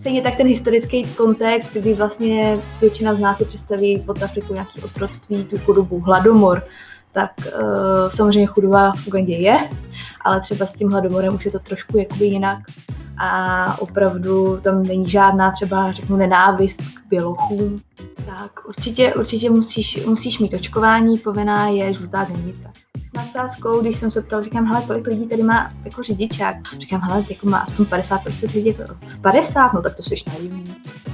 Stejně tak ten historický kontext, kdy vlastně většina z nás si představí pod Afriku nějaký otroctví, tu chudobu, hladomor, tak uh, samozřejmě chudoba v Ugandě je, ale třeba s tím hladomorem už je to trošku jakoby jinak a opravdu tam není žádná třeba řeknu nenávist k bělochům. Tak určitě, určitě musíš, musíš mít očkování, povinná je žlutá zemnice nadsázkou, když jsem se ptal, říkám, hele, kolik lidí tady má jako řidičák? Říkám, hele, jako má aspoň 50% lidí. 50? No tak to jsi naivní.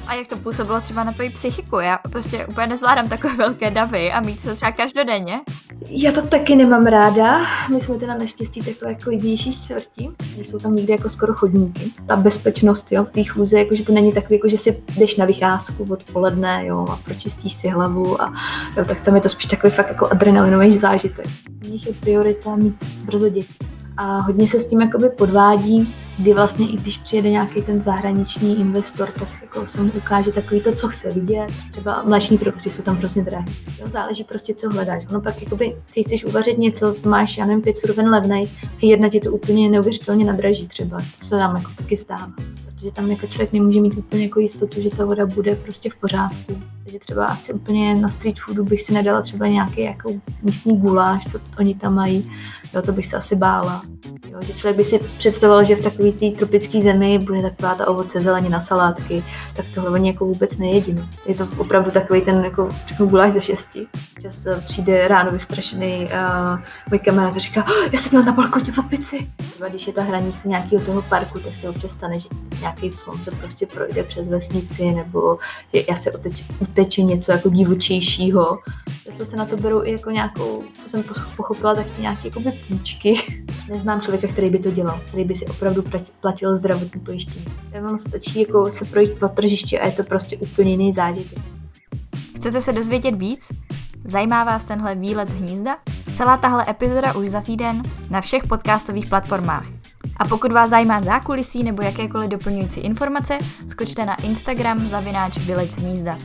A jak to působilo třeba na tvoji psychiku? Já prostě úplně nezvládám takové velké davy a mít to třeba každodenně. Já to taky nemám ráda. My jsme teda naštěstí takové klidnější čtvrtí. Jsou tam někde jako skoro chodníky. Ta bezpečnost jo, v té chůze, jakože to není takový, jako že si jdeš na vycházku odpoledne jo, a pročistíš si hlavu a jo, tak tam je to spíš takový fakt jako adrenalinový zážitek. U nich je priorita mít brzo děti. A hodně se s tím jakoby podvádí, kdy vlastně i když přijede nějaký ten zahraniční investor, tak jako se mu ukáže takový to, co chce vidět. Třeba mléční produkty jsou tam hrozně drahé. Jo, záleží prostě, co hledáš. Ono pak jakoby, ty chceš uvařit něco, máš, já nevím, pět surovin levnej a jedna ti to úplně neuvěřitelně nadraží třeba. To se nám jako taky stává. Protože tam jako člověk nemůže mít úplně jako jistotu, že ta voda bude prostě v pořádku. Takže třeba asi úplně na street foodu bych si nedala třeba nějaký jako místní guláš, co oni tam mají. Jo, to bych se asi bála. Jo, že člověk by si představoval, že v takové té tropické zemi bude taková ta ovoce, zelenina, salátky, tak tohle oni jako vůbec nejedí. Je to opravdu takový ten jako, řeknu, guláš ze šesti. Čas eh, přijde ráno vystrašený uh, můj kamarád a říká, oh, já jsem byl na balkoně v opici. Třeba když je ta hranice nějakého toho parku, tak se občas stane, že nějaký slunce prostě projde přes vesnici, nebo je, já se uteče, uteče něco jako divočejšího. Často se na to berou i jako nějakou, co jsem pochopila, tak nějaké jako půjčky. Neznám člověka, který by to dělal, který by si opravdu platil zdravotní pojištění. Vám stačí jako se projít po tržiště a je to prostě úplně jiný zážitek. Chcete se dozvědět víc? Zajímá vás tenhle výlet z hnízda? Celá tahle epizoda už za týden na všech podcastových platformách. A pokud vás zajímá zákulisí nebo jakékoliv doplňující informace, skočte na Instagram zavináč Vylec hnízda.